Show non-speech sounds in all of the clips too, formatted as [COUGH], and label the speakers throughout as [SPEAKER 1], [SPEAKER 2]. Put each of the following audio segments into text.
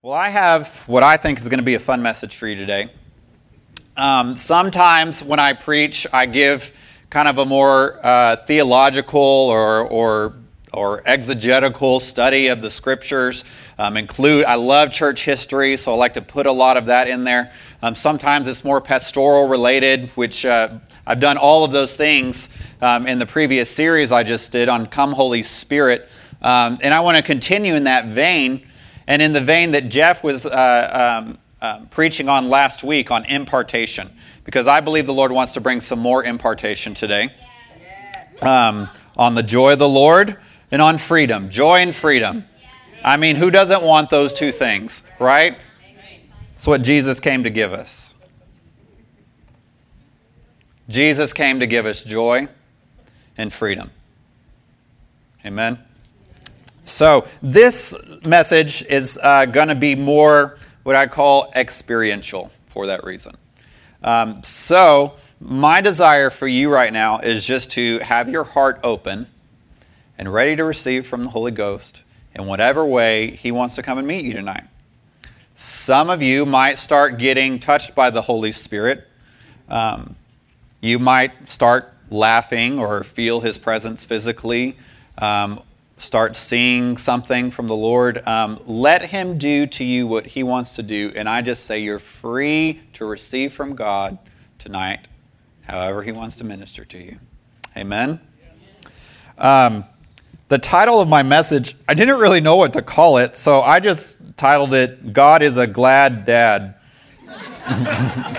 [SPEAKER 1] Well, I have what I think is going to be a fun message for you today. Um, sometimes when I preach, I give kind of a more uh, theological or, or, or exegetical study of the scriptures. Um, include, I love church history, so I like to put a lot of that in there. Um, sometimes it's more pastoral related, which uh, I've done all of those things um, in the previous series I just did on Come Holy Spirit. Um, and I want to continue in that vein. And in the vein that Jeff was uh, um, um, preaching on last week on impartation, because I believe the Lord wants to bring some more impartation today um, on the joy of the Lord and on freedom. Joy and freedom. I mean, who doesn't want those two things, right? That's what Jesus came to give us. Jesus came to give us joy and freedom. Amen. So, this message is uh, going to be more what I call experiential for that reason. Um, so, my desire for you right now is just to have your heart open and ready to receive from the Holy Ghost in whatever way He wants to come and meet you tonight. Some of you might start getting touched by the Holy Spirit. Um, you might start laughing or feel His presence physically. Um, start seeing something from the Lord, um, let Him do to you what He wants to do. And I just say you're free to receive from God tonight, however He wants to minister to you. Amen. Um, the title of my message, I didn't really know what to call it, so I just titled it God is a Glad Dad. [LAUGHS]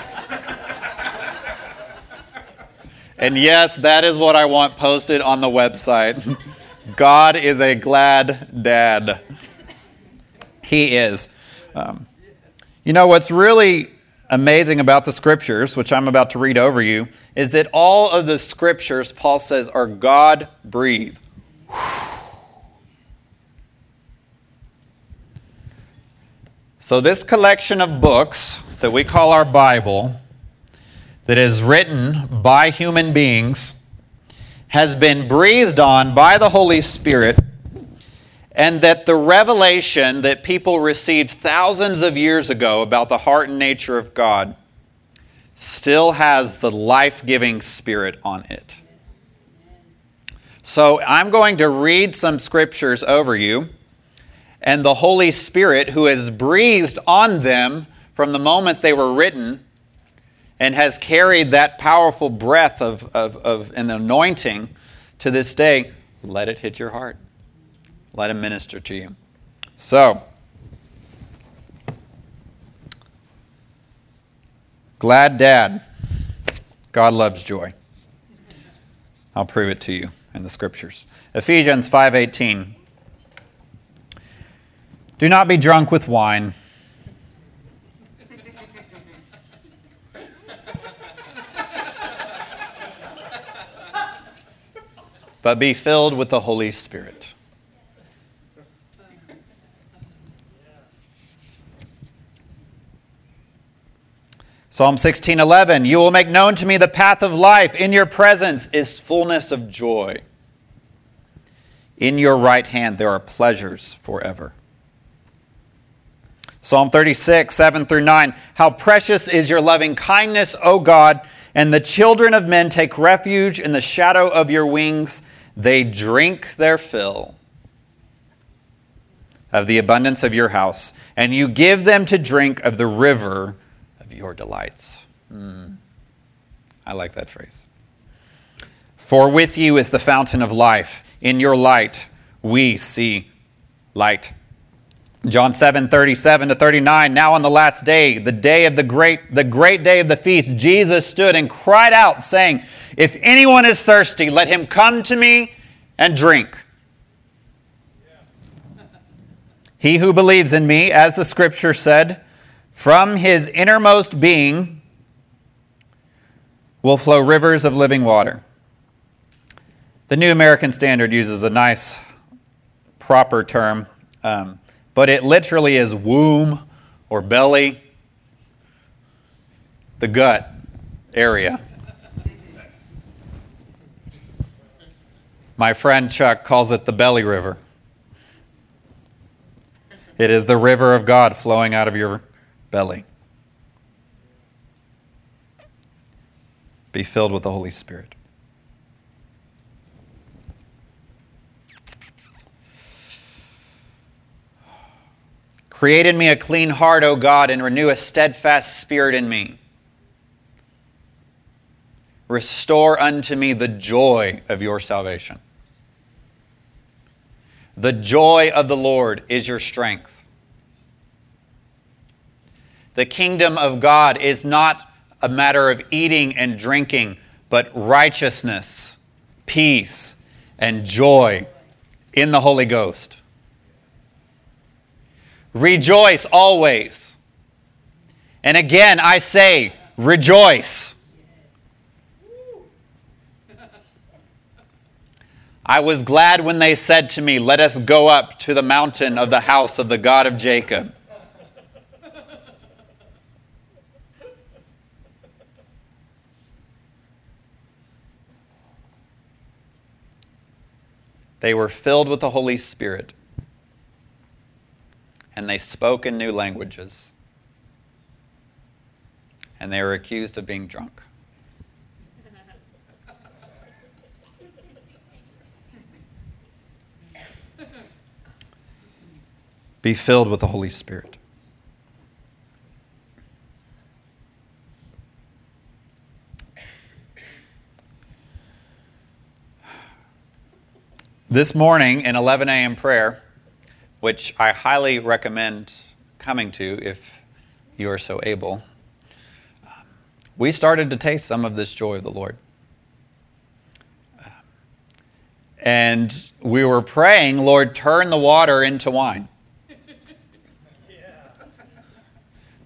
[SPEAKER 1] and yes, that is what I want posted on the website. [LAUGHS] God is a glad dad. He is. Um, you know, what's really amazing about the scriptures, which I'm about to read over you, is that all of the scriptures, Paul says, are God breathed. So, this collection of books that we call our Bible, that is written by human beings, has been breathed on by the Holy Spirit, and that the revelation that people received thousands of years ago about the heart and nature of God still has the life giving spirit on it. So I'm going to read some scriptures over you, and the Holy Spirit, who has breathed on them from the moment they were written, and has carried that powerful breath of, of, of an anointing to this day, let it hit your heart. Let him minister to you. So, glad dad. God loves joy. I'll prove it to you in the scriptures. Ephesians 5:18 Do not be drunk with wine but be filled with the Holy Spirit. Psalm 16:11 You will make known to me the path of life. In your presence is fullness of joy. In your right hand there are pleasures forever. Psalm 36 7 through 9 How precious is your loving kindness O God and the children of men take refuge in the shadow of your wings. They drink their fill of the abundance of your house, and you give them to drink of the river of your delights. Mm. I like that phrase. For with you is the fountain of life. In your light, we see light. John 7, 37 to 39. Now on the last day, the day of the great, the great day of the feast, Jesus stood and cried out, saying, If anyone is thirsty, let him come to me and drink. He who believes in me, as the scripture said, from his innermost being will flow rivers of living water. The New American Standard uses a nice, proper term. Um, but it literally is womb or belly, the gut area. My friend Chuck calls it the belly river. It is the river of God flowing out of your belly. Be filled with the Holy Spirit. Create in me a clean heart, O God, and renew a steadfast spirit in me. Restore unto me the joy of your salvation. The joy of the Lord is your strength. The kingdom of God is not a matter of eating and drinking, but righteousness, peace, and joy in the Holy Ghost. Rejoice always. And again, I say, rejoice. I was glad when they said to me, Let us go up to the mountain of the house of the God of Jacob. They were filled with the Holy Spirit and they spoke in new languages. And they were accused of being drunk. [LAUGHS] Be filled with the Holy Spirit. This morning in 11 a.m. prayer, which I highly recommend coming to if you are so able, um, we started to taste some of this joy of the Lord. Um, and we were praying, Lord, turn the water into wine.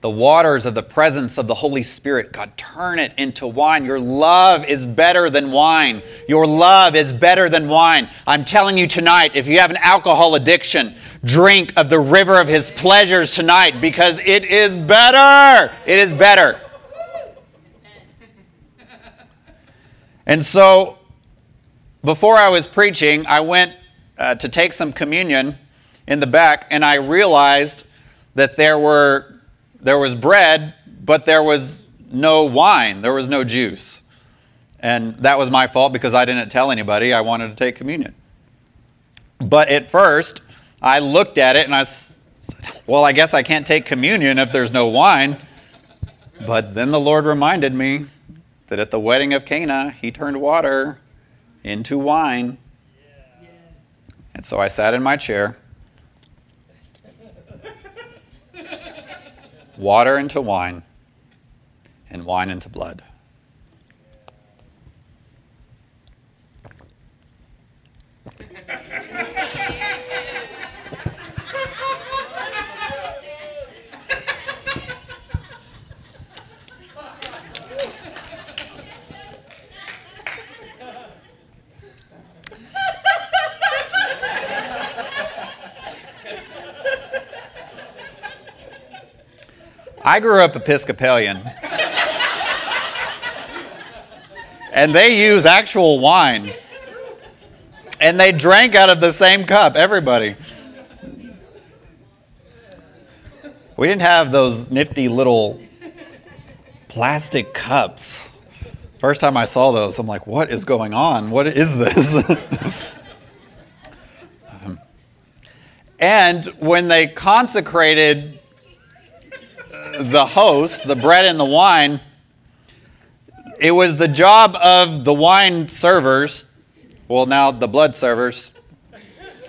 [SPEAKER 1] The waters of the presence of the Holy Spirit. God, turn it into wine. Your love is better than wine. Your love is better than wine. I'm telling you tonight, if you have an alcohol addiction, drink of the river of His pleasures tonight because it is better. It is better. And so, before I was preaching, I went uh, to take some communion in the back, and I realized that there were there was bread, but there was no wine, there was no juice. And that was my fault because I didn't tell anybody I wanted to take communion. But at first, I looked at it and I said, Well, I guess I can't take communion if there's no wine. But then the Lord reminded me that at the wedding of Cana, he turned water into wine. And so I sat in my chair water into wine, and wine into blood. I grew up Episcopalian. and they use actual wine. And they drank out of the same cup, everybody. We didn't have those nifty little plastic cups. First time I saw those, I'm like, what is going on? What is this? [LAUGHS] and when they consecrated the host, the bread and the wine, it was the job of the wine servers, well, now the blood servers,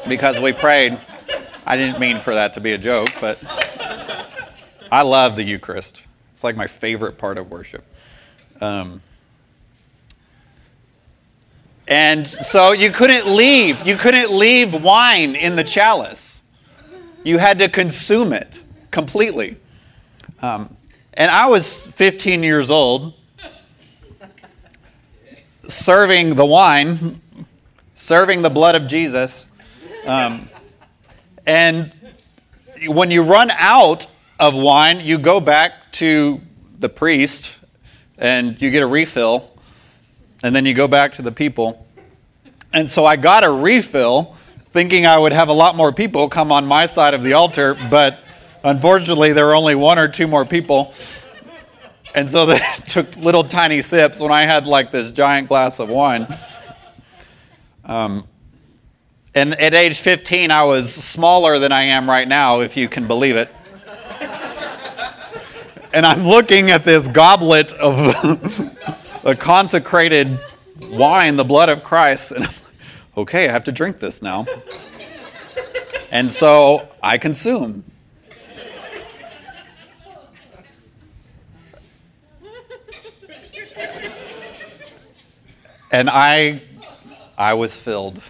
[SPEAKER 1] because we prayed. I didn't mean for that to be a joke, but I love the Eucharist. It's like my favorite part of worship. Um, and so you couldn't leave. You couldn't leave wine in the chalice. You had to consume it completely. Um, and I was 15 years old, serving the wine, serving the blood of Jesus. Um, and when you run out of wine, you go back to the priest and you get a refill, and then you go back to the people. And so I got a refill thinking I would have a lot more people come on my side of the altar, but unfortunately, there were only one or two more people. And so they [LAUGHS] took little tiny sips when I had like this giant glass of wine. Um, and at age 15, I was smaller than I am right now, if you can believe it. and I'm looking at this goblet of [LAUGHS] a consecrated wine, the blood of Christ, and I'm like, okay, I have to drink this now. and so I consume. And I I was filled.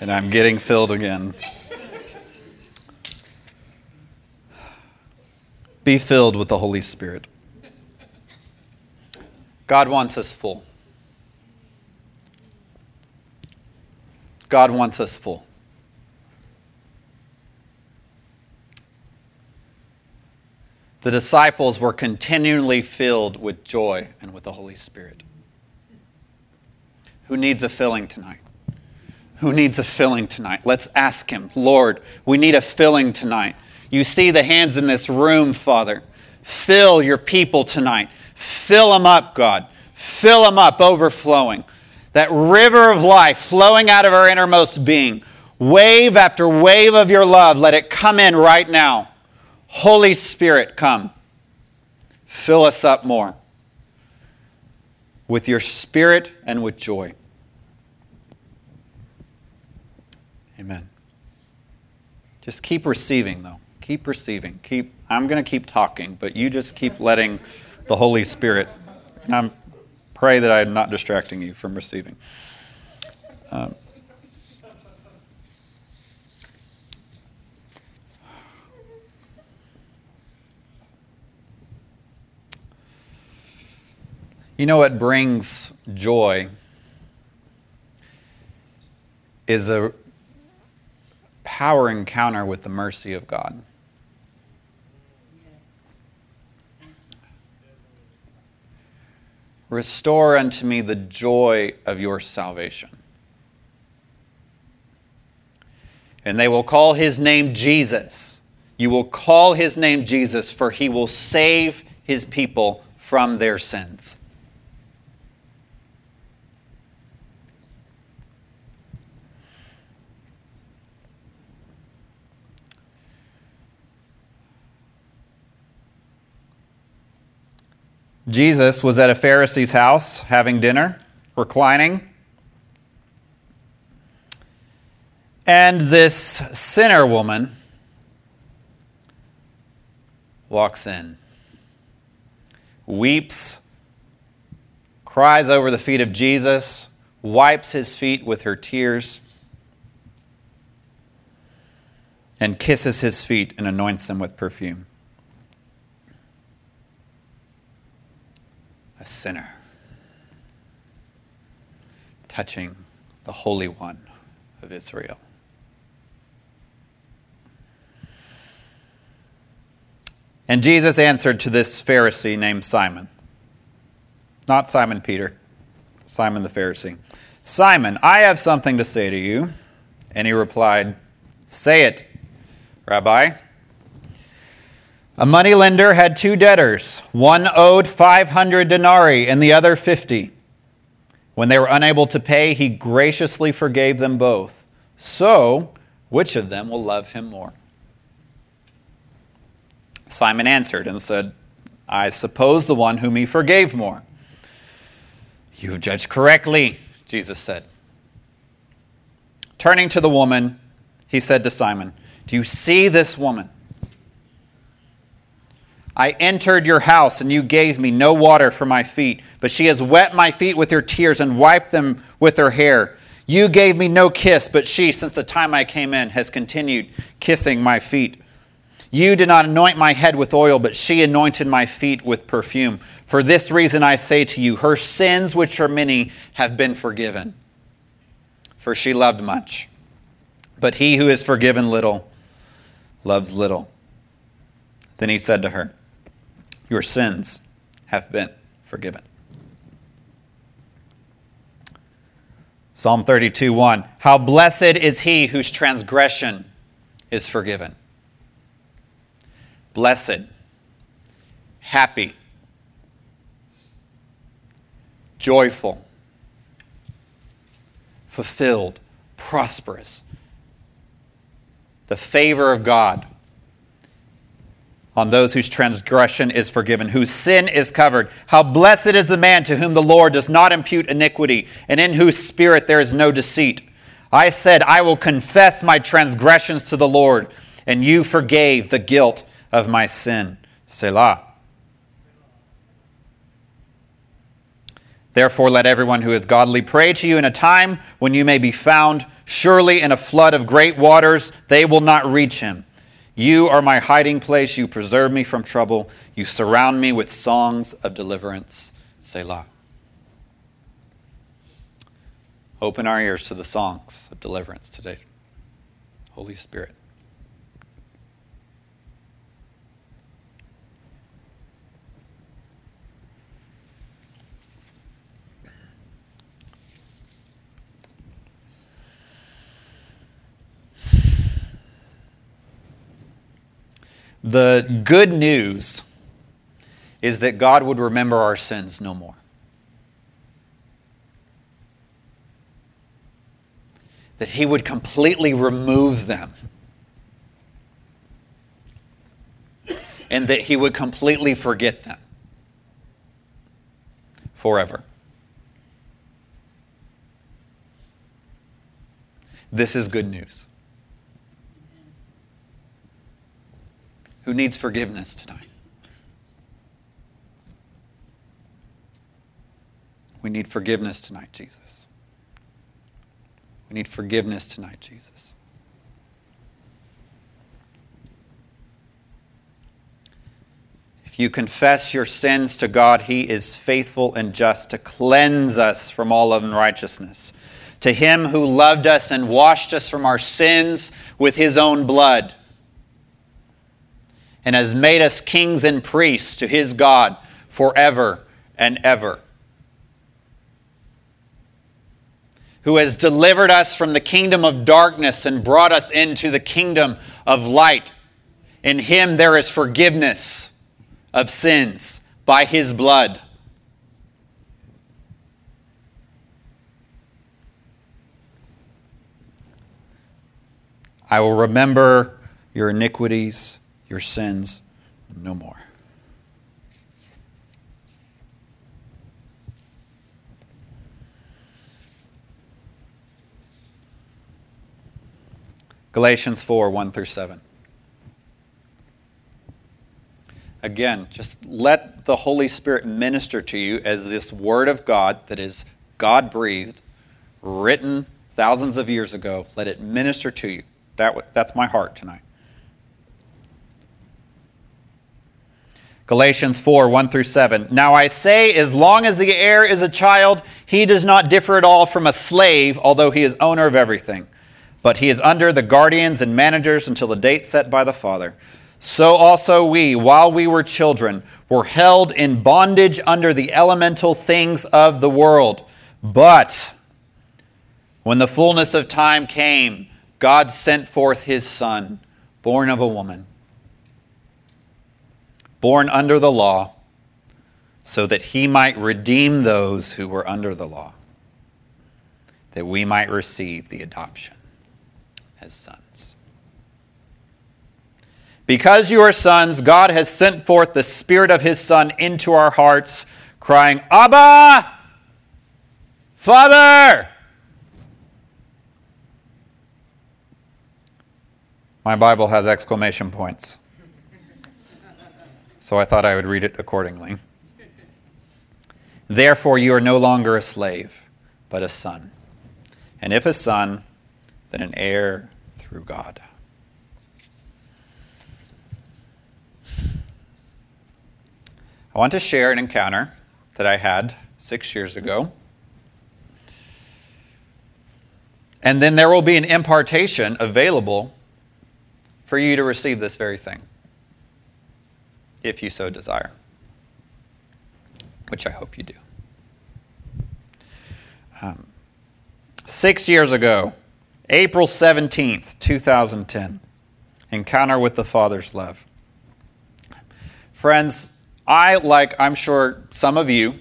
[SPEAKER 1] and I'm getting filled again. Be filled with the Holy Spirit. God wants us full. God wants us full. The disciples were continually filled with joy and with the Holy Spirit. Who needs a filling tonight? Who needs a filling tonight? Let's ask Him, Lord, we need a filling tonight. You see the hands in this room, Father. Fill your people tonight. Fill them up, God. Fill them up, overflowing. That river of life flowing out of our innermost being. Wave after wave of your love, let it come in right now. Holy Spirit, come. Fill us up more with your spirit and with joy. Amen. Just keep receiving, though. Keep receiving. Keep. I'm going to keep talking, but you just keep letting the Holy Spirit. And I'm pray that I'm not distracting you from receiving. Um, You know what brings joy is a power encounter with the mercy of God. Restore unto me the joy of your salvation. And they will call his name Jesus. You will call his name Jesus, for he will save his people from their sins. Jesus was at a Pharisee's house having dinner, reclining. And this sinner woman walks in, weeps, cries over the feet of Jesus, wipes his feet with her tears, and kisses his feet and anoints them with perfume. Sinner, touching the Holy One of Israel. And Jesus answered to this Pharisee named Simon, not Simon Peter, Simon the Pharisee. Simon, I have something to say to you. And he replied, Say it, Rabbi. A moneylender had two debtors. One owed 500 denarii and the other 50. When they were unable to pay, he graciously forgave them both. So, which of them will love him more? Simon answered and said, I suppose the one whom he forgave more. You have judged correctly, Jesus said. Turning to the woman, he said to Simon, Do you see this woman? I entered your house, and you gave me no water for my feet, but she has wet my feet with her tears and wiped them with her hair. You gave me no kiss, but she, since the time I came in, has continued kissing my feet. You did not anoint my head with oil, but she anointed my feet with perfume. For this reason I say to you, her sins, which are many, have been forgiven. For she loved much. But he who is forgiven little loves little. Then he said to her, Your sins have been forgiven. Psalm 32 1. How blessed is he whose transgression is forgiven. Blessed, happy, joyful, fulfilled, prosperous. The favor of God on those whose transgression is forgiven, whose sin is covered. How blessed is the man to whom the Lord does not impute iniquity, and in whose spirit there is no deceit. I said, I will confess my transgressions to the Lord, and you forgave the guilt of my sin. Selah. Therefore, let everyone who is godly pray to you in a time when you may be found. Surely, in a flood of great waters, they will not reach him. You are my hiding place. You preserve me from trouble. You surround me with songs of deliverance. Selah. Open our ears to the songs of deliverance today. Holy Spirit. The good news is that God would remember our sins no more. That He would completely remove them. And that He would completely forget them forever. This is good news. Who needs forgiveness tonight? We need forgiveness tonight, Jesus. We need forgiveness tonight, Jesus. If you confess your sins to God, He is faithful and just to cleanse us from all unrighteousness. To Him who loved us and washed us from our sins with His own blood and has made us kings and priests to his God forever and ever. Who has delivered us from the kingdom of darkness and brought us into the kingdom of light. In him there is forgiveness of sins by his blood. I will remember your iniquities your sins no more. Galatians 4 1 through 7. Again, just let the Holy Spirit minister to you as this Word of God that is God breathed, written thousands of years ago. Let it minister to you. That, that's my heart tonight. Galatians 4 1 through 7. Now I say, as long as the heir is a child, he does not differ at all from a slave, although he is owner of everything. But he is under the guardians and managers until the date set by the Father. So also we, while we were children, were held in bondage under the elemental things of the world. But when the fullness of time came, God sent forth his Son, born of a woman born under the law, so that he might redeem those who were under the law, that we might receive the adoption as sons. Because you are sons, God has sent forth the Spirit of His Son into our hearts, crying, Abba, Father! My Bible has exclamation points so I thought I would read it accordingly. Therefore, you are no longer a slave, but a son. And if a son, then an heir through God. I want to share an encounter that I had six years ago. And then there will be an impartation available for you to receive this very thing. If you so desire, which I hope you do. Um, six years ago, April 17th, 2010, encounter with the Father's love. Friends, I, like I'm sure some of you,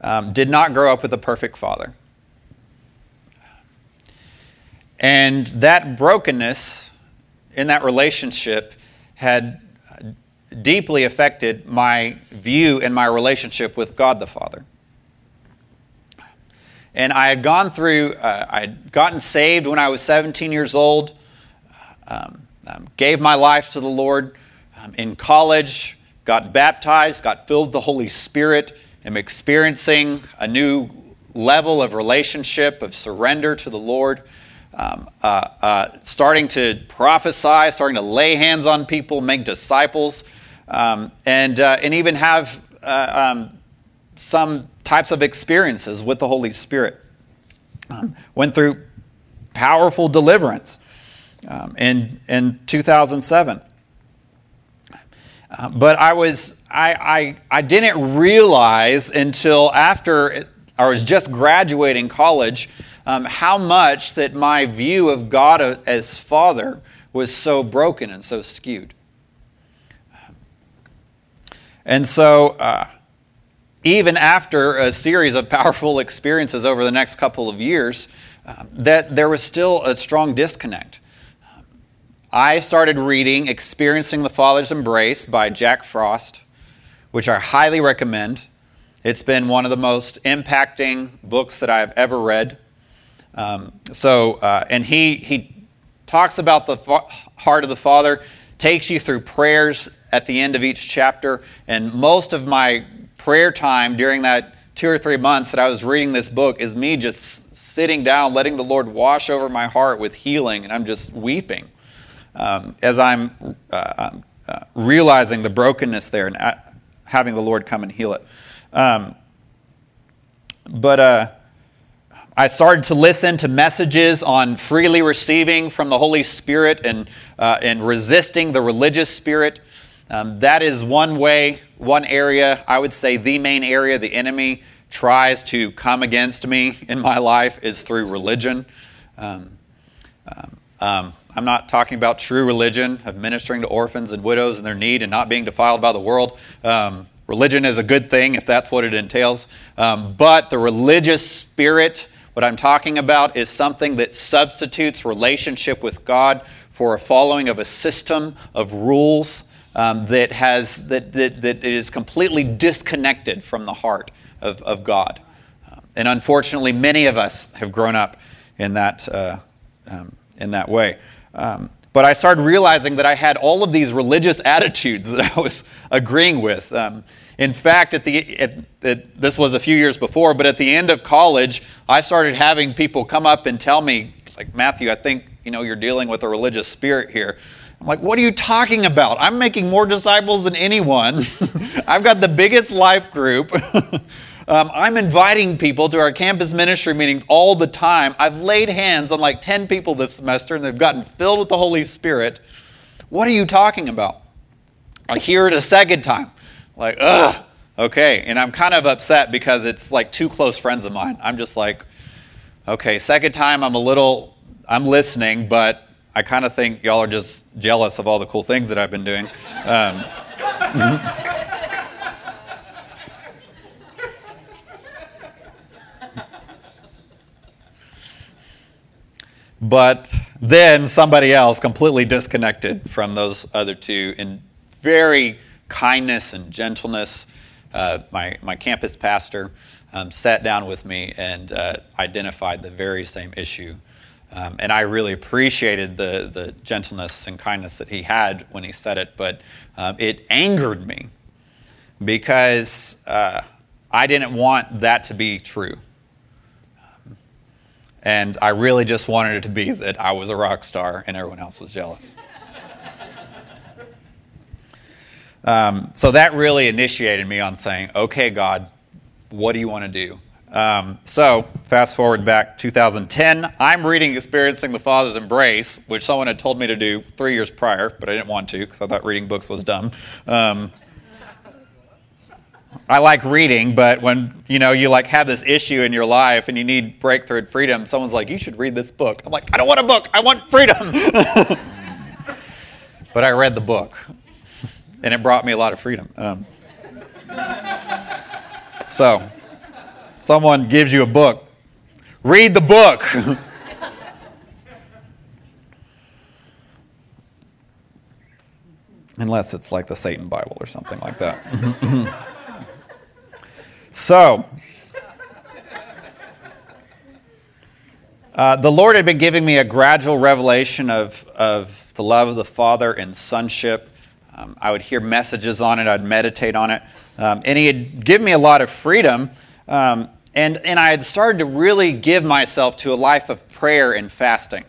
[SPEAKER 1] um, did not grow up with a perfect father. And that brokenness in that relationship had deeply affected my view and my relationship with God the Father. And I had gone through, uh, I had gotten saved when I was 17 years old, um, um, gave my life to the Lord um, in college, got baptized, got filled with the Holy Spirit, am experiencing a new level of relationship, of surrender to the Lord. Um, uh, uh, starting to prophesy, starting to lay hands on people, make disciples, um, and, uh, and even have uh, um, some types of experiences with the Holy Spirit. Um, went through powerful deliverance um, in, in 2007. Uh, but I was I, I, I didn't realize until after I was just graduating college um, how much that my view of God as Father was so broken and so skewed. And so, uh, even after a series of powerful experiences over the next couple of years, um, that there was still a strong disconnect. I started reading Experiencing the Father's Embrace by Jack Frost, which I highly recommend. It's been one of the most impacting books that I've ever read. Um, so, uh, and he, he talks about the fa- heart of the Father, takes you through prayers at the end of each chapter. And most of my prayer time during that two or three months that I was reading this book is me just sitting down, letting the Lord wash over my heart with healing, and I'm just weeping um, as I'm uh, um, uh, realizing the brokenness there and uh, having the Lord come and heal it. Um, but uh, I started to listen to messages on freely receiving from the Holy Spirit and, uh, and resisting the religious spirit. Um, that is one way, one area, I would say the main area the enemy tries to come against me in my life is through religion. Um, um, um I'm not talking about true religion of ministering to orphans and widows and their need and not being defiled by the world. Um, religion is a good thing if that's what it entails. Um, but the religious spirit, what I'm talking about, is something that substitutes relationship with God for a following of a system of rules um, that, has, that, that, that is completely disconnected from the heart of, of God. Um, and unfortunately, many of us have grown up in that, uh, um, in that way. Um, but I started realizing that I had all of these religious attitudes [LAUGHS] that I was agreeing with. Um, in fact, at the, at, at, this was a few years before, but at the end of college, I started having people come up and tell me, like, Matthew, I think you know you're dealing with a religious spirit here. I'm like, what are you talking about? I'm making more disciples than anyone. [LAUGHS] I've got the biggest life group. [LAUGHS] Um, I'm inviting people to our campus ministry meetings all the time. I've laid hands on like 10 people this semester and they've gotten filled with the Holy Spirit. What are you talking about? I hear it a second time. Like, ugh, okay. And I'm kind of upset because it's like two close friends of mine. I'm just like, okay, second time I'm a little, I'm listening, but I kind of think y'all are just jealous of all the cool things that I've been doing. Um, But then somebody else completely disconnected from those other two in very kindness and gentleness. Uh, my, my campus pastor um, sat down with me and uh, identified the very same issue. Um, and I really appreciated the, the gentleness and kindness that he had when he said it, but um, it angered me because uh, I didn't want that to be true. And I really just wanted it to be that I was a rock star and everyone else was jealous. [LAUGHS] um, so that really initiated me on saying, okay, God, what do you want to do? Um, so, fast forward back 2010, I'm reading Experiencing the Father's Embrace, which someone had told me to do three years prior, but I didn't want to because I thought reading books was dumb. Um, I like reading, but when you know you like have this issue in your life and you need breakthrough and freedom, someone's like, "You should read this book." I'm like, "I don't want a book. I want freedom." [LAUGHS] but I read the book, and it brought me a lot of freedom. Um, so, someone gives you a book, read the book. [LAUGHS] Unless it's like the Satan Bible or something like that. [LAUGHS] so, uh, the Lord had been giving me a gradual revelation of, of the love of the Father and sonship. Um, I would hear messages on it, I'd meditate on it. Um, and He had given me a lot of freedom. Um, and, and I had started to really give myself to a life of prayer and fasting.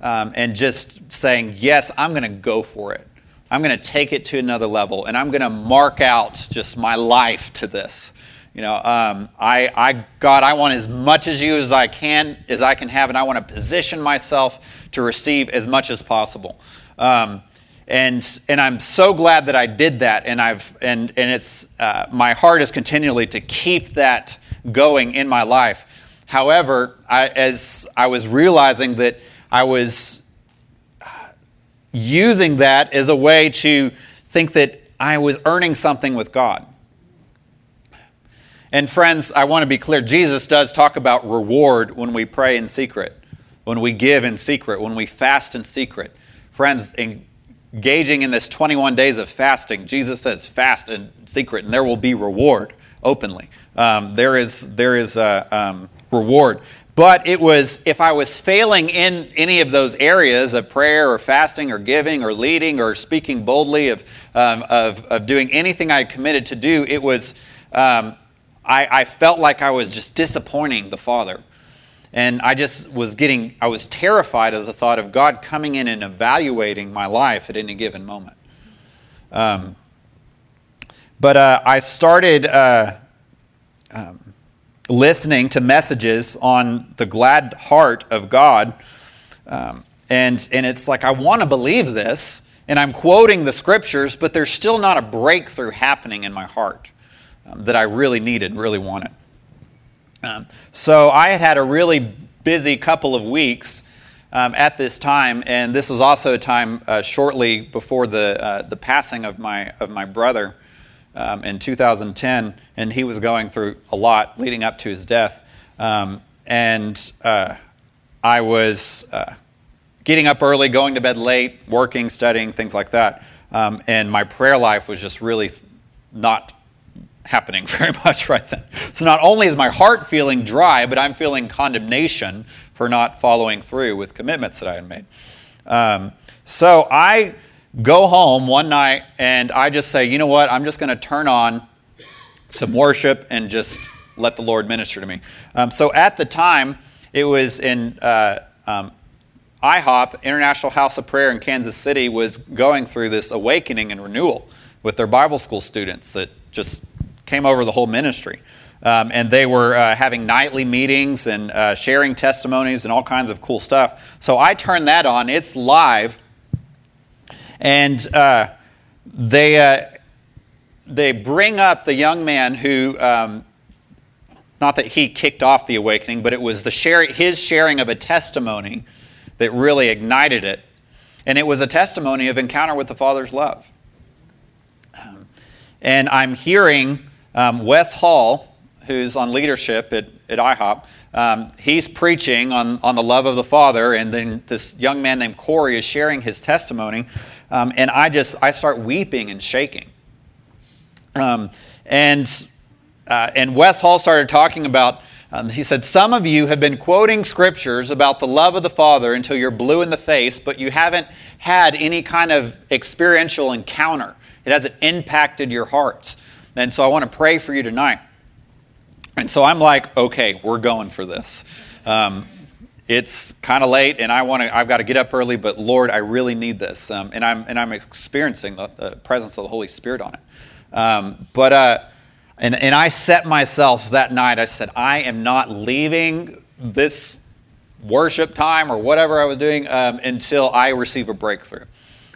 [SPEAKER 1] Um, and just saying, Yes, I'm going to go for it. I'm going to take it to another level and I'm going to mark out just my life to this. You know, um, I, I, God, I want as much as you as I can, as I can have, and I want to position myself to receive as much as possible. Um, and and I'm so glad that I did that, and I've and and it's uh, my heart is continually to keep that going in my life. However, I, as I was realizing that I was using that as a way to think that I was earning something with God. And friends, I want to be clear Jesus does talk about reward when we pray in secret, when we give in secret, when we fast in secret. Friends, engaging in this 21 days of fasting, Jesus says fast in secret, and there will be reward openly. Um, there is, there is a um, reward. But it was, if I was failing in any of those areas of prayer or fasting or giving or leading or speaking boldly, of, um, of, of doing anything I committed to do, it was, um, I, I felt like I was just disappointing the Father. And I just was getting, I was terrified of the thought of God coming in and evaluating my life at any given moment. Um, but uh, I started. Uh, um, listening to messages on the glad heart of God. Um, and, and it's like, I want to believe this, and I'm quoting the scriptures, but there's still not a breakthrough happening in my heart um, that I really needed, really wanted. Um, so I had had a really busy couple of weeks um, at this time, and this was also a time uh, shortly before the, uh, the passing of my, of my brother um, in 2010, and he was going through a lot leading up to his death. Um, and uh, I was uh, getting up early, going to bed late, working, studying, things like that. Um, and my prayer life was just really not happening [LAUGHS] very much right then. So not only is my heart feeling dry, but I'm feeling condemnation for not following through with commitments that I had made. Um, so I go home one night and I just say, you know what, I'm just going to turn on some worship and just let the Lord minister to me. Um, so at the time, it was in uh, um, IHOP, International House of Prayer in Kansas City, was going through this awakening and renewal with their Bible school students that just came over the whole ministry. Um, and they were uh, having nightly meetings and uh, sharing testimonies and all kinds of cool stuff. So I turned that on. It's live and uh, they, uh, they bring up the young man who, um, not that he kicked off the awakening, but it was the share, his sharing of a testimony that really ignited it. And it was a testimony of encounter with the Father's love. Um, and I'm hearing um, Wes Hall, who's on leadership at, at IHOP, um, he's preaching on, on the love of the Father, and then this young man named Corey is sharing his testimony. Um, and I just, I start weeping and shaking. Um, and, uh, and Wes Hall started talking about, um, he said, Some of you have been quoting scriptures about the love of the Father until you're blue in the face, but you haven't had any kind of experiential encounter. It hasn't impacted your hearts. And so I want to pray for you tonight. And so I'm like, okay, we're going for this. Um, it's kind of late and I want to, I've got to get up early, but Lord, I really need this. Um, and, I'm, and I'm experiencing the, the, presence of the Holy Spirit on it. Um, but, uh, and, and I set myself that night, I said, I am not leaving this worship time or whatever I was doing um, until I receive a breakthrough.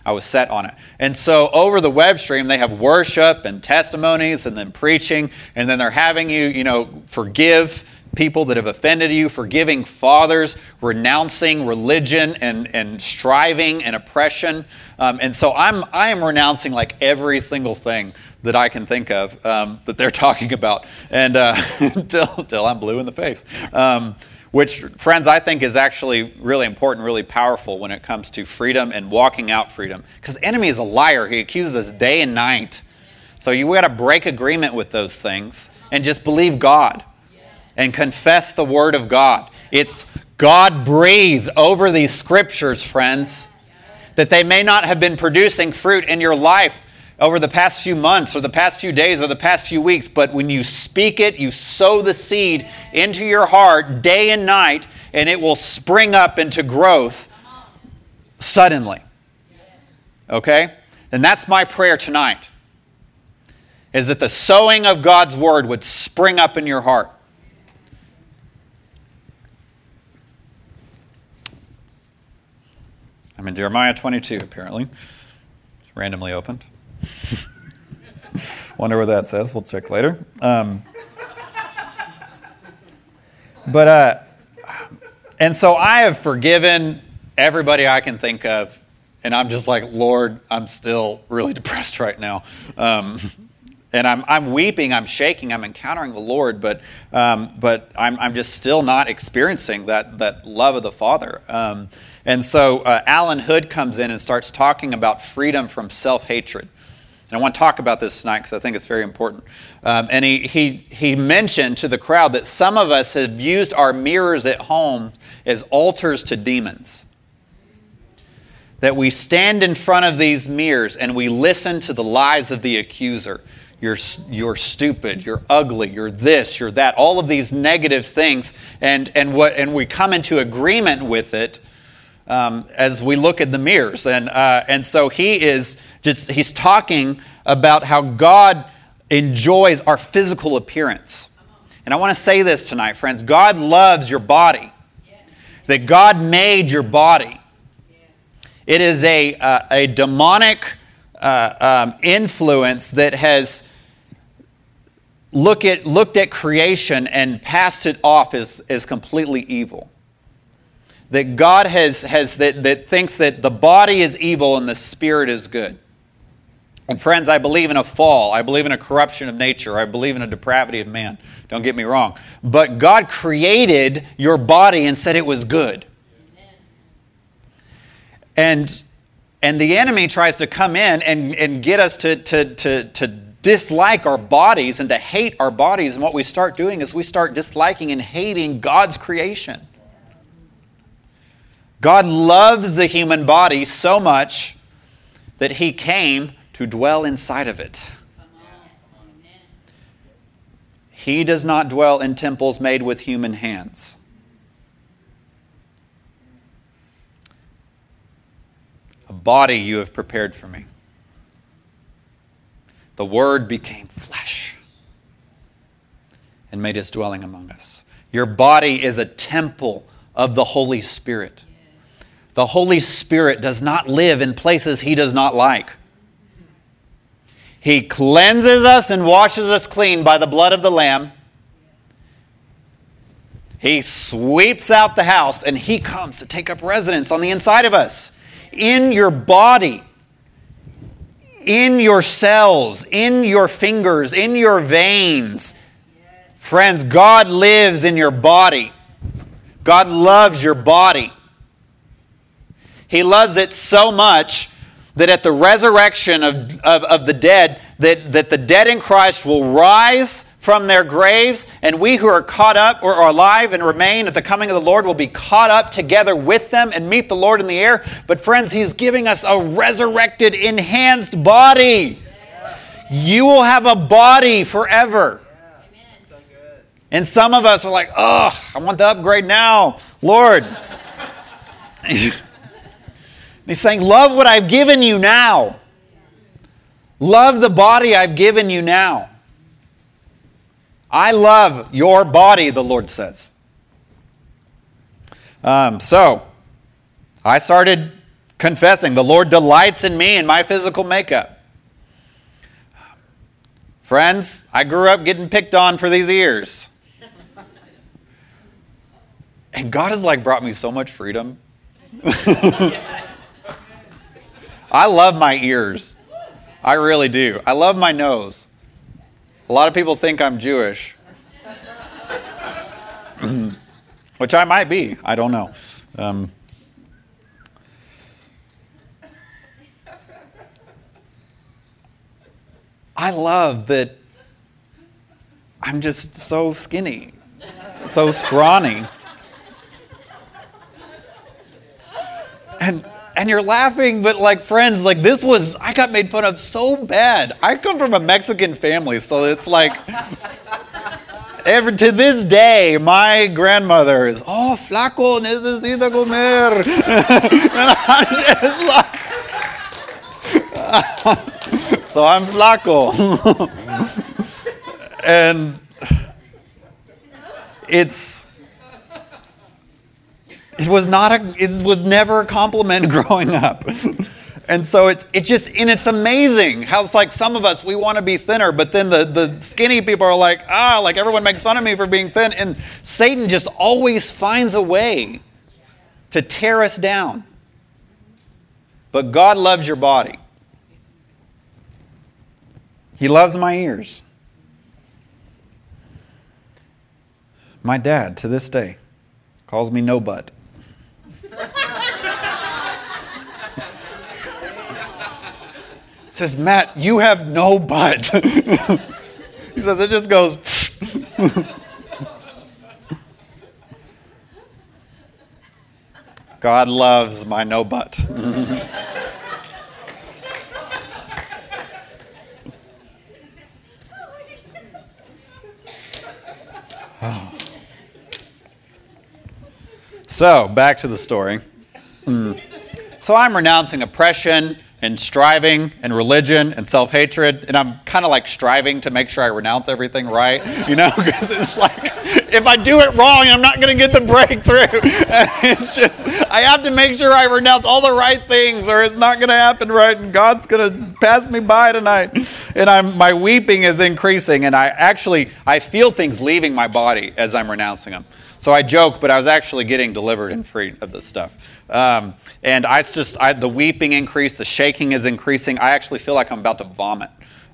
[SPEAKER 1] I was set on it. And so over the web stream, they have worship and testimonies and then preaching, and then they're having you, you know, forgive people that have offended you, forgiving fathers, renouncing religion and, and striving and oppression. Um, and so I'm, I am renouncing like every single thing that I can think of um, that they're [LAUGHS] talking about and uh, [LAUGHS] until, until I'm blue in the face. Um, which, friends, I think is actually really important, really powerful when it comes to freedom and walking out freedom. Because enemy is a liar. He accuses us day and night. So you got to break agreement with those things and just believe God and confess the Word of God. It's God breathed over these scriptures, friends, that they may not have been producing fruit in your life over the past few months or the past few days or the past few weeks, but when you speak it, you sow the seed into your heart day and night, and it will spring up into growth suddenly. Okay? And that's my prayer tonight. Is that the sowing of God's word would spring up in your heart. I'm in Jeremiah 22, apparently. It's randomly opened. Wonder what that says. We'll check later. Um, but, uh, and so I have forgiven everybody I can think of. And I'm just like, Lord, I'm still really [LAUGHS] depressed right now. Um, and I'm, I'm weeping, I'm shaking, I'm encountering the Lord, but, um, but I'm, I'm just still not experiencing that, that love of the Father. Um, and so uh, Allen Hood comes in and starts talking about freedom from self hatred. And I want to talk about this tonight because I think it's very important. Um, and he, he, he mentioned to the crowd that some of us have used our mirrors at home as altars to demons. That we stand in front of these mirrors and we listen to the lies of the accuser. You're, you're stupid, you're ugly, you're this, you're that, all of these negative things. And, and, what, and we come into agreement with it um, as we look at the mirrors. And, uh, and so he is just, he's talking about how God enjoys our physical appearance. And I want to say this tonight, friends God loves your body, that God made your body. It is a, uh, a demonic uh, um, influence that has look at, looked at creation and passed it off as, as completely evil that God has, has that, that thinks that the body is evil and the spirit is good. And friends, I believe in a fall. I believe in a corruption of nature. I believe in a depravity of man. Don't get me wrong. But God created your body and said it was good. And, and the enemy tries to come in and, and get us to, to, to, to dislike our bodies and to hate our bodies. And what we start doing is we start disliking and hating God's creation. God loves the human body so much that he came to dwell inside of it. He does not dwell in temples made with human hands. A body you have prepared for me. The Word became flesh and made his dwelling among us. Your body is a temple of the Holy Spirit. The Holy Spirit does not live in places He does not like. He cleanses us and washes us clean by the blood of the Lamb. He sweeps out the house and He comes to take up residence on the inside of us, in your body, in your cells, in your fingers, in your veins. Friends, God lives in your body. God loves your body. He loves it so much that at the resurrection of, of, of, the dead, that, that the dead in Christ will rise from their graves, and we who are caught up or are alive and remain at the coming of the Lord will be caught up together with them and meet the Lord in the air. But, friends, He's giving us a resurrected, enhanced body. You will have a body forever. And some of us are like, oh, I want the upgrade now. Lord. [LAUGHS] he's saying, Love what I've given you now. Love the body I've given you now. I love your body, the Lord says. Um, so, I started confessing, the Lord delights in me and my physical makeup. Friends, I grew up getting picked on for these ears. And God has like brought me so much freedom. [LAUGHS] I love my ears. I really do. I love my nose. A lot of people think I'm Jewish, [CLEARS THROAT] which I might be. I don't know. Um, I love that I'm just so skinny, so scrawny. And and you're laughing, but like friends, like this was I got made fun of so bad. I come from a Mexican family, so it's like every to this day, my grandmother is oh flaco necesita comer, [LAUGHS] so I'm flaco, [LAUGHS] and it's it was not a, it was never a compliment [LAUGHS] growing up. And so it's it just, and it's amazing how it's like some of us, we want to be thinner, but then the, the skinny people are like, ah, like everyone makes fun of me for being thin. And Satan just always finds a way to tear us down. But God loves your body, He loves my ears. My dad, to this day, calls me no butt. Says, Matt, you have no butt. [LAUGHS] he says, it just goes. [LAUGHS] God loves my no butt. [LAUGHS] Oh. So, back to the story. Mm. So, I'm renouncing oppression and striving and religion and self hatred. And I'm kind of like striving to make sure I renounce everything right, you know, [LAUGHS] because it's like if I do it wrong, I'm not going to get the breakthrough. [LAUGHS] it's just, I have to make sure I renounce all the right things or it's not going to happen right and God's going to pass me by tonight. And I'm, my weeping is increasing and I actually, I feel things leaving my body as I'm renouncing them. So I joke, but I was actually getting delivered and freed of this stuff. Um, and I just, I, the weeping increased, the shaking is increasing. I actually feel like I'm about to vomit.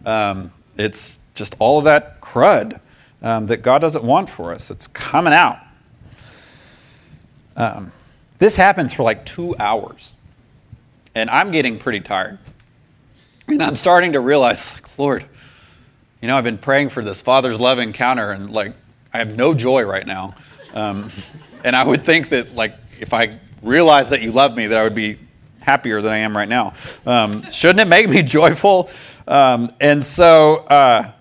[SPEAKER 1] Um, it's just all of that crud um, that God doesn't want for us. It's coming out. Um, this happens for like two hours. And I'm getting pretty tired. And I'm starting to realize, like, Lord, you know, I've been praying for this Father's love encounter, and like, I have no joy right now. Um, and I would think that, like, if I realized that you love me, that I would be happier than I am right now. Um, shouldn't it make me [LAUGHS] joyful? Um, and so, uh,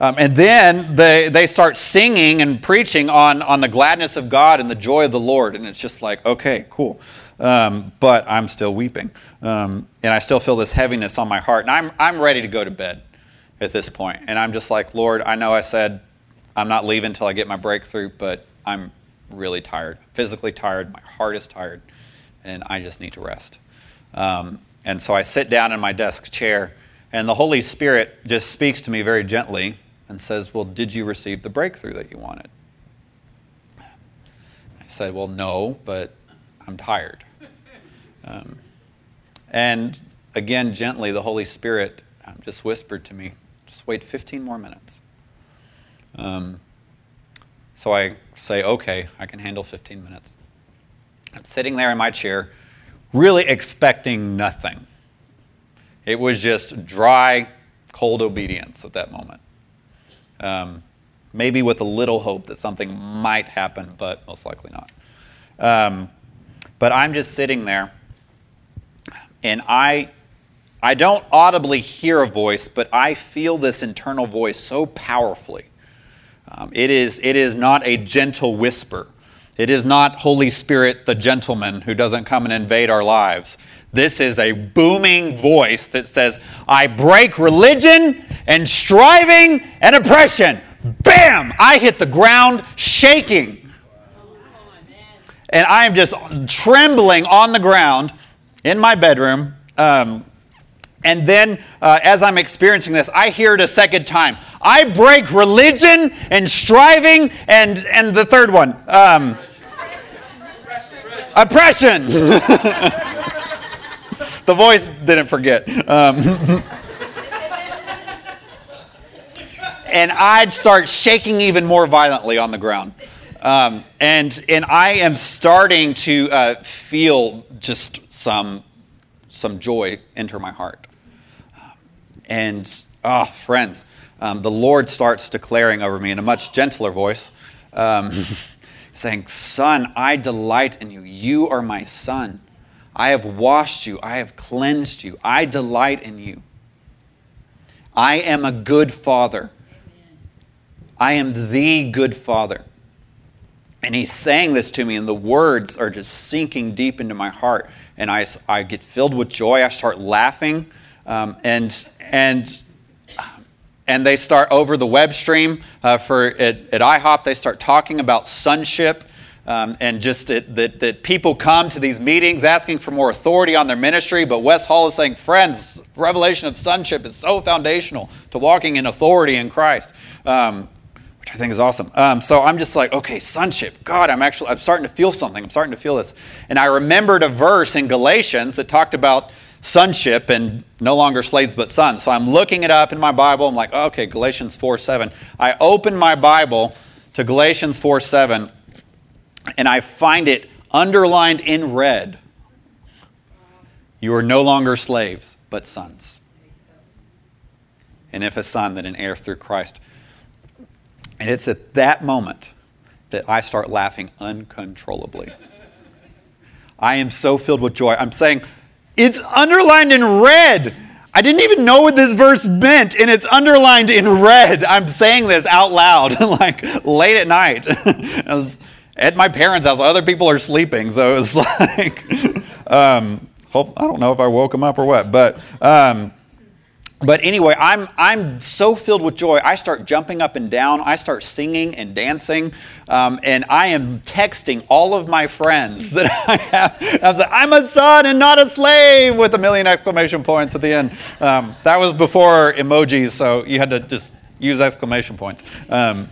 [SPEAKER 1] um, and then they, they start singing and preaching on, on the gladness of God and the joy of the Lord. And it's just like, okay, cool. Um, but I'm still weeping. Um, and I still feel this heaviness on my heart. And I'm, I'm ready to go to bed at this point. And I'm just like, Lord, I know I said I'm not leaving until I get my breakthrough, but I'm really tired, physically tired. My heart is tired, and I just need to rest. Um, and so I sit down in my desk chair, and the Holy Spirit just speaks to me very gently and says, Well, did you receive the breakthrough that you wanted? I said, Well, no, but I'm tired. Um, and again, gently, the Holy Spirit um, just whispered to me, Just wait 15 more minutes. Um, so I say, okay, I can handle 15 minutes. I'm sitting there in my chair, really expecting nothing. It was just dry, cold obedience at that moment. Um, maybe with a little hope that something might happen, but most likely not. Um, but I'm just sitting there, and I, I don't audibly hear a voice, but I feel this internal voice so powerfully um, it, is, it is not a gentle whisper. It is not Holy Spirit, the gentleman who doesn't come and invade our lives. This is a booming voice that says, I break religion and striving and oppression. Bam! I hit the ground shaking. And I am just trembling on the ground. in my bedroom. Um, and then, uh, as I'm experiencing this, I hear it a second time. I break religion and striving, and and the third one, um, oppression. [LAUGHS] the voice didn't forget. Um, [LAUGHS] and I'd start shaking even more violently on the ground. Um, and, and I am starting to uh, feel just some, some joy enter my heart. And, oh, friends, um, the Lord starts declaring over me in a much gentler voice, um, [LAUGHS] saying, Son, I delight in you. You are my son. I have washed you. I have cleansed you. I delight in you. I am a good father. I am the good father. And he's saying this to me, and the words are just sinking deep into my heart. And I, I get filled with joy. I start laughing. Um, and, and, and they start over the web stream uh, for, at, at IHOP, they start talking about sonship. Um, and just it, that, that people come to these meetings asking for more authority on their ministry, but Wes Hall is saying, friends, revelation of sonship is so foundational to walking in authority in Christ. Um, which I think is awesome. Um, so I'm just like, okay, sonship. God, I'm actually, I'm starting to feel something. I'm starting to feel this. And I remembered a verse in Galatians that talked about sonship and no longer slaves but sons. So I'm looking it up in my Bible. I'm like, okay, Galatians 4 7. I open my Bible to Galatians 4 7, and I find it underlined in red. You are no longer slaves, but sons. And if a son, then an heir through Christ. And it's at that moment that I start laughing uncontrollably. I am so filled with joy. I'm saying, it's underlined in red. I didn't even know what this verse meant, and it's underlined in red. I'm saying this out loud, [LAUGHS] like late at night. [LAUGHS] I was at my parents' house. Other people are sleeping, so it was [LAUGHS] like, um, I don't know if I woke them up or what, but um, but anyway, I'm, I'm so filled with joy. I start jumping up and down. I start singing and dancing. Um, and I am texting all of my friends [LAUGHS] that I have. I'm like, I'm a son and not a slave with a million exclamation points at the end. Um, that was before emojis, so you had to just use exclamation points. Um,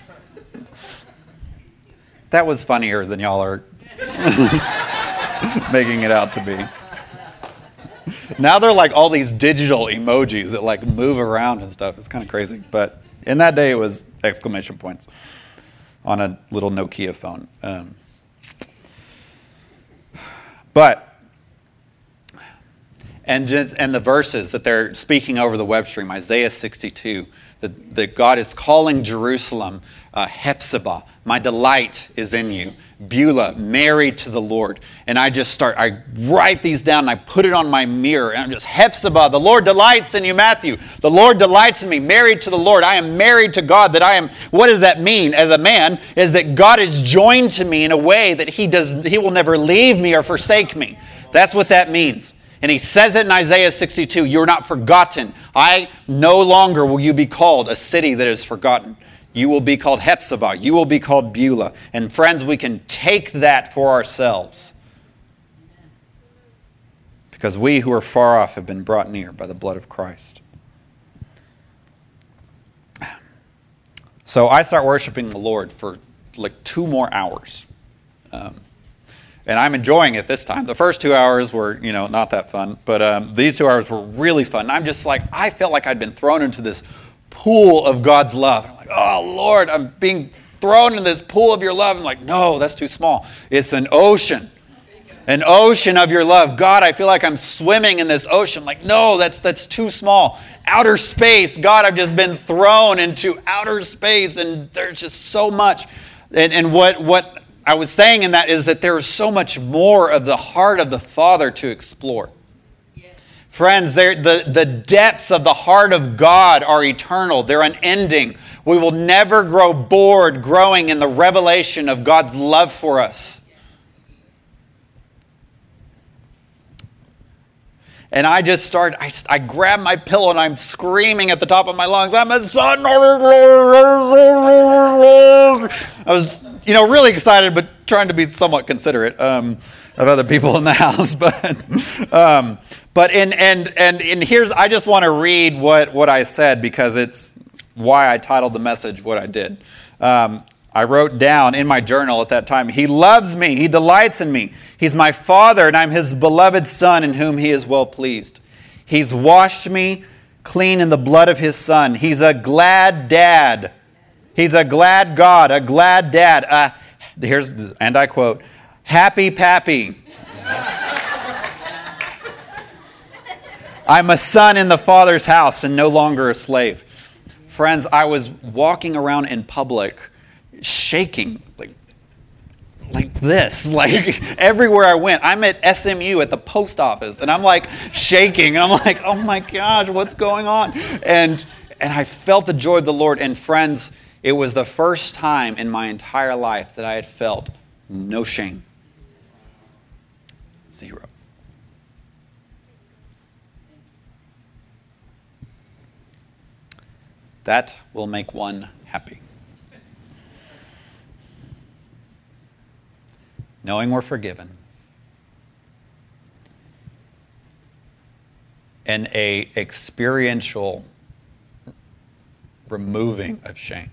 [SPEAKER 1] that was funnier than y'all are [LAUGHS] making it out to be now they're like all these digital emojis that like move around and stuff. It's kind of crazy. But in that day, it was exclamation points on a little Nokia phone. Um, but and just, and the verses that they're speaking over the web stream, Isaiah 62, that, that God is calling Jerusalem uh, Hephzibah. My delight is in you. Beulah, married to the Lord. And I just start, I write these down and I put it on my mirror. And I'm just, Hephzibah, the Lord delights in you, Matthew. The Lord delights in me, married to the Lord. I am married to God. That I am, what does that mean as a man? Is that God is joined to me in a way that He does, He will never leave me or forsake me. That's what that means. And he says it in Isaiah 62 You're not forgotten. I no longer will you be called a city that is forgotten. You will be called Hephzibah. You will be called Beulah. And friends, we can take that for ourselves. Because we who are far off have been brought near by the blood of Christ. So I start worshiping the Lord for like two more hours. Um, and I'm enjoying it this time. The first two hours were, you know, not that fun, but um, these two hours were really fun. I'm just like, I felt like I'd been thrown into this pool of God's love. Oh, Lord, I'm being thrown in this pool of your love. I'm like, no, that's too small. It's an ocean. An ocean of your love. God, I feel like I'm swimming in this ocean. Like, no, that's that's too small. Outer space. God, I've just been thrown into outer space, and there's just so much. And, and what what I was saying in that is that there is so much more of the heart of the Father to explore. Friends, the, the depths of the heart of God are eternal, they're unending. We will never grow bored growing in the revelation of God's love for us. And I just start, I, I grab my pillow and I'm screaming at the top of my lungs, I'm a son. I was, you know, really excited, but trying to be somewhat considerate um, of other people in the [LAUGHS] house, but um, but in and and and here's I just want to read what what I said because it's why I titled the message what I did. Um, I wrote down in my journal at that time, He loves me, He delights in me. He's my Father, and I'm His beloved Son in whom He is well pleased. He's washed me clean in the blood of His Son. He's a glad dad. He's a glad God, a glad dad. Uh, here's, and I quote, Happy Pappy. I'm a son in the Father's house and no longer a slave. Friends, I was walking around in public shaking like like this [LAUGHS] like everywhere i went. I'm at smu at the post office and i'm like shaking And i'm like oh my gosh what's going on? And and i felt the joy of the lord. And friends it was the first time in my entire life that i had felt no shame. Zero that will make one happy knowing we're forgiven, and a experiential removing of shame.